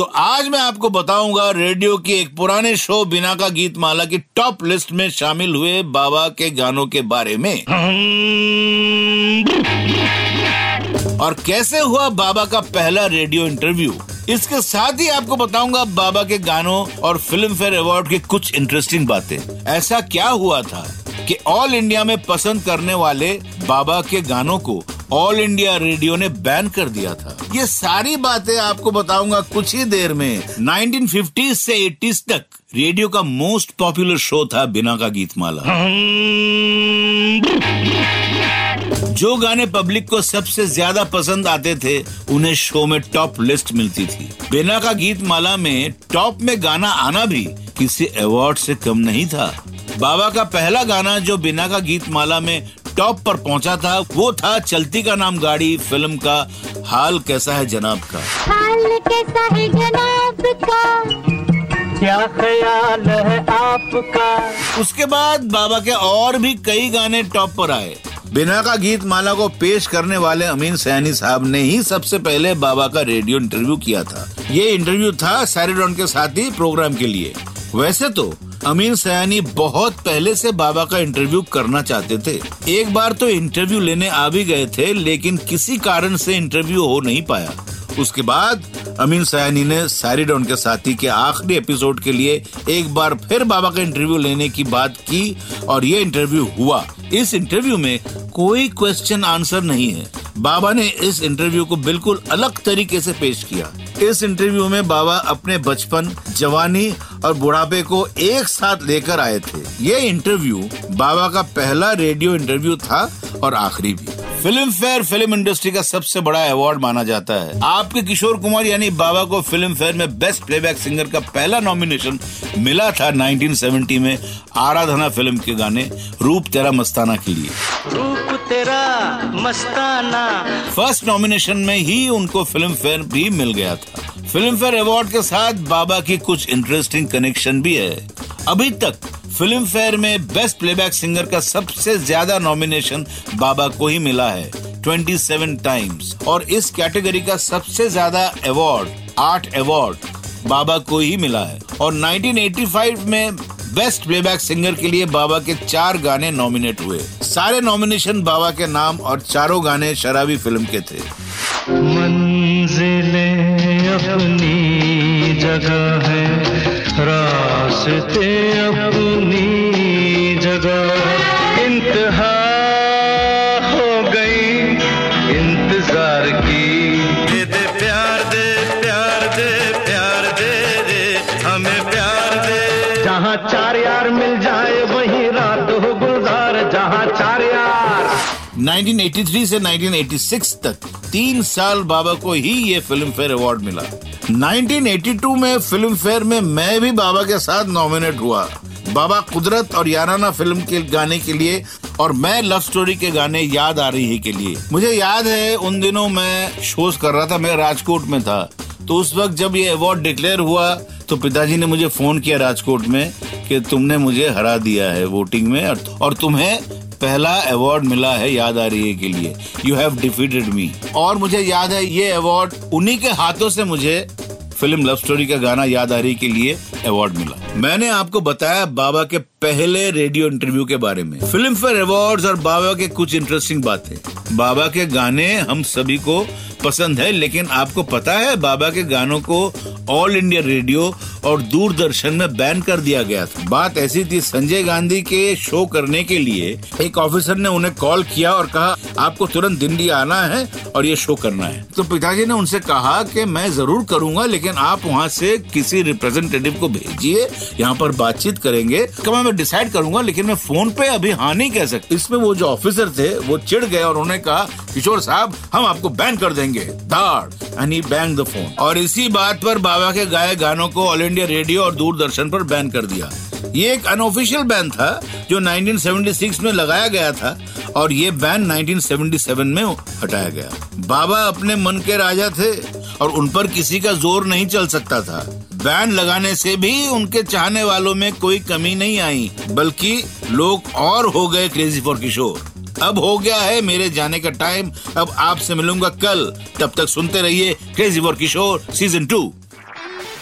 तो आज मैं आपको बताऊँगा रेडियो की एक पुराने शो बिना का गीत माला की टॉप लिस्ट में शामिल हुए बाबा के गानों के बारे में। और कैसे हुआ बाबा का पहला रेडियो इंटरव्यू? इसके साथ ही आपको बताऊँगा बाबा के गानों और फ़िल्म फेयर अवार्ड की कुछ इंटरेस्टिंग बातें। ऐसा क्या हुआ था कि ऑल इंडिया में पसंद करने वाले बाबा के गानों को ऑल इंडिया रेडियो ने बैन कर दिया था। ये सारी बातें आपको बताऊँगा कुछ ही देर में। 1950s से 80s तक रेडियो का मोस्ट पॉपुलर शो था बिना का गीतमाला। जो गाने पब्लिक को सबसे ज़्यादा पसंद आते थे, उन्हें शो में टॉप लिस्ट मिलती थी। बिना का गीत माला में टॉप में गाना आना भी किसी अवार्ड से कम नहीं था। बाबा का पहला गाना जो बिना का गीत माला में टॉप पर पहुँचा था वो था चलती का नाम गाड़ी फ़िल्म का। हाल कैसा है जनाब का? हाल कैसा है जनाब का? क्या ख्याल है आपका? उसके बाद बाबा के और भी कई गाने टॉप पर आए। बिना का गीत माला को पेश करने वाले अमीन सैनी साहब ने ही सबसे पहले बाबा का रेडियो इंटरव्यू किया था। ये इंटरव्यू था सैरिडॉन के साथ ही प्रोग्राम के लिए। वैसे तो अमीन सयानी बहुत पहले से बाबा का इंटरव्यू करना चाहते थे। एक बार तो इंटरव्यू लेने आ भी गए थे, लेकिन किसी कारण से इंटरव्यू हो नहीं पाया। उसके बाद अमीन सयानी ने सैरिडॉन के साथी के आखिरी एपिसोड के लिए एक बार फिर बाबा का इंटरव्यू लेने की बात की और ये इंटरव्यू हुआ। इस इंटरव्यू में कोई क्वेश्चन आंसर नहीं है। बाबा ने इस इंटरव्यू को बिल्कुल अलग तरीके से पेश किया। इस इंटरव्यू में बाबा अपने बचपन, जवानी और बुढ़ापे को एक साथ लेकर आए थे। ये इंटरव्यू बाबा का पहला रेडियो इंटरव्यू था और आखिरी भी। फ़िल्म फेयर फ़िल्म इंडस्ट्री का सबसे बड़ा अवार्ड माना जाता है। आपके किशोर कुमार यानी बाबा को फ़िल्म फेयर में बेस्ट प्लेबैक सिंगर का पहला नॉमिनेशन मिला था 1970 में आराधना फ़िल्म के गाने रूप तेरा मस्ताना के लिए। रूप तेरा मस्ताना। फ़र्स्ट नॉमिनेशन में ही उनको फ़िल्म फेयर भी मिल गया था। फ़िल्म फेयर अवार्ड के साथ बाबा की कुछ इंटरेस्टिंग कनेक्शन भी है। अभी तक फ़िल्म फेयर में बेस्ट प्लेबैक सिंगर का सबसे ज़्यादा नॉमिनेशन बाबा को ही मिला है 27 टाइम्स और इस कैटेगरी का सबसे ज़्यादा अवार्ड आठ अवार्ड बाबा को ही मिला है। और 1985 में बेस्ट प्लेबैक सिंगर के लिए बाबा के चार गाने नॉमिनेट हुए। सारे नॉमिनेशन बाबा के नाम और चारों गाने शराबी फ़िल्म के थे। जगह है। रास्ते अपनी जगह। इंतहा हो गई इंतज़ार की। दे दे प्यार दे प्यार दे प्यार दे दे। हमें प्यार दे। जहाँ चार यार मिल जाए 1983 से 1986 तक तीन साल बाबा को ही ये फ़िल्म फेयर अवार्ड मिला। 1982 में फ़िल्म फेयर में मैं भी बाबा के साथ नॉमिनेट हुआ। बाबा कुदरत और याराना फ़िल्म के गाने के लिए और मैं लव स्टोरी के गाने याद आ रही है के लिए। मुझे याद है, उन दिनों मैं शोज़ कर रहा था, मैं राजकोट में था। तो उस वक्त जब ये अवार्ड डिक्लेयर हुआ तो पिताजी ने मुझे फ़ोन किया राजकोट में। कि तुमने मुझे हरा दिया है वोटिंग में और, तुम्हें पहला अवार्ड मिला है याद आ रही है के लिए। यू हैव डिफीटेड मी और मुझे याद है ये अवार्ड उन्हीं के हाथों से मुझे फ़िल्म लव स्टोरी का गाना याद आ रही के लिए अवार्ड मिला। मैंने आपको बताया बाबा के पहले रेडियो इंटरव्यू के बारे में। फ़िल्म फेयर अवार्ड्स और बाबा के कुछ इंटरेस्टिंग बातें। बाबा के गाने हम सभी को पसंद है लेकिन आपको पता है बाबा के गानों को ऑल इंडिया रेडियो और दूरदर्शन में बैन कर दिया गया था। बात ऐसी थी संजय गांधी के शो करने के लिए। एक ऑफिसर ने उन्हें कॉल किया और कहा, आपको तुरंत दिल्ली आना है और ये शो करना है। तो पिताजी ने उनसे कहा कि, मैं ज़रूर करूँगा, लेकिन आप वहाँ से किसी रिप्रेजेंटेटिव को भेजिए, यहाँ पर बातचीत करेंगे। कमा मैं डिसाइड करूँगा, लेकिन मैं फ़ोन पे अभी हाँ नहीं कह सकता। इसमें वो जो ऑफिसर थे, वो चिढ़ गए और उन्होंने कहा, किशोर साहब, हम आपको बैन कर देंगे। दाड़ and he bang the phone और इसी बात पर बाबा के गाए गानों को ऑल इंडिया रेडियो और दूरदर्शन पर बैन कर दिया। ये एक अनऑफिशियल बैन था, जो 1976 में लगाया गया था और ये बैन 1977 में हटाया गया। बाबा अपने मन के राजा थे और उन पर किसी का ज़ोर नहीं चल सकता था। बैन लगाने से भी उनके चाहने वालों में कोई कमी नहीं आई, बल्कि लोग और हो गए क्रेजी फॉर किशोर। अब हो गया है मेरे जाने का टाइम अब आपसे मिलूँगा कल। तब तक सुनते रहिए crazy for Kishore season two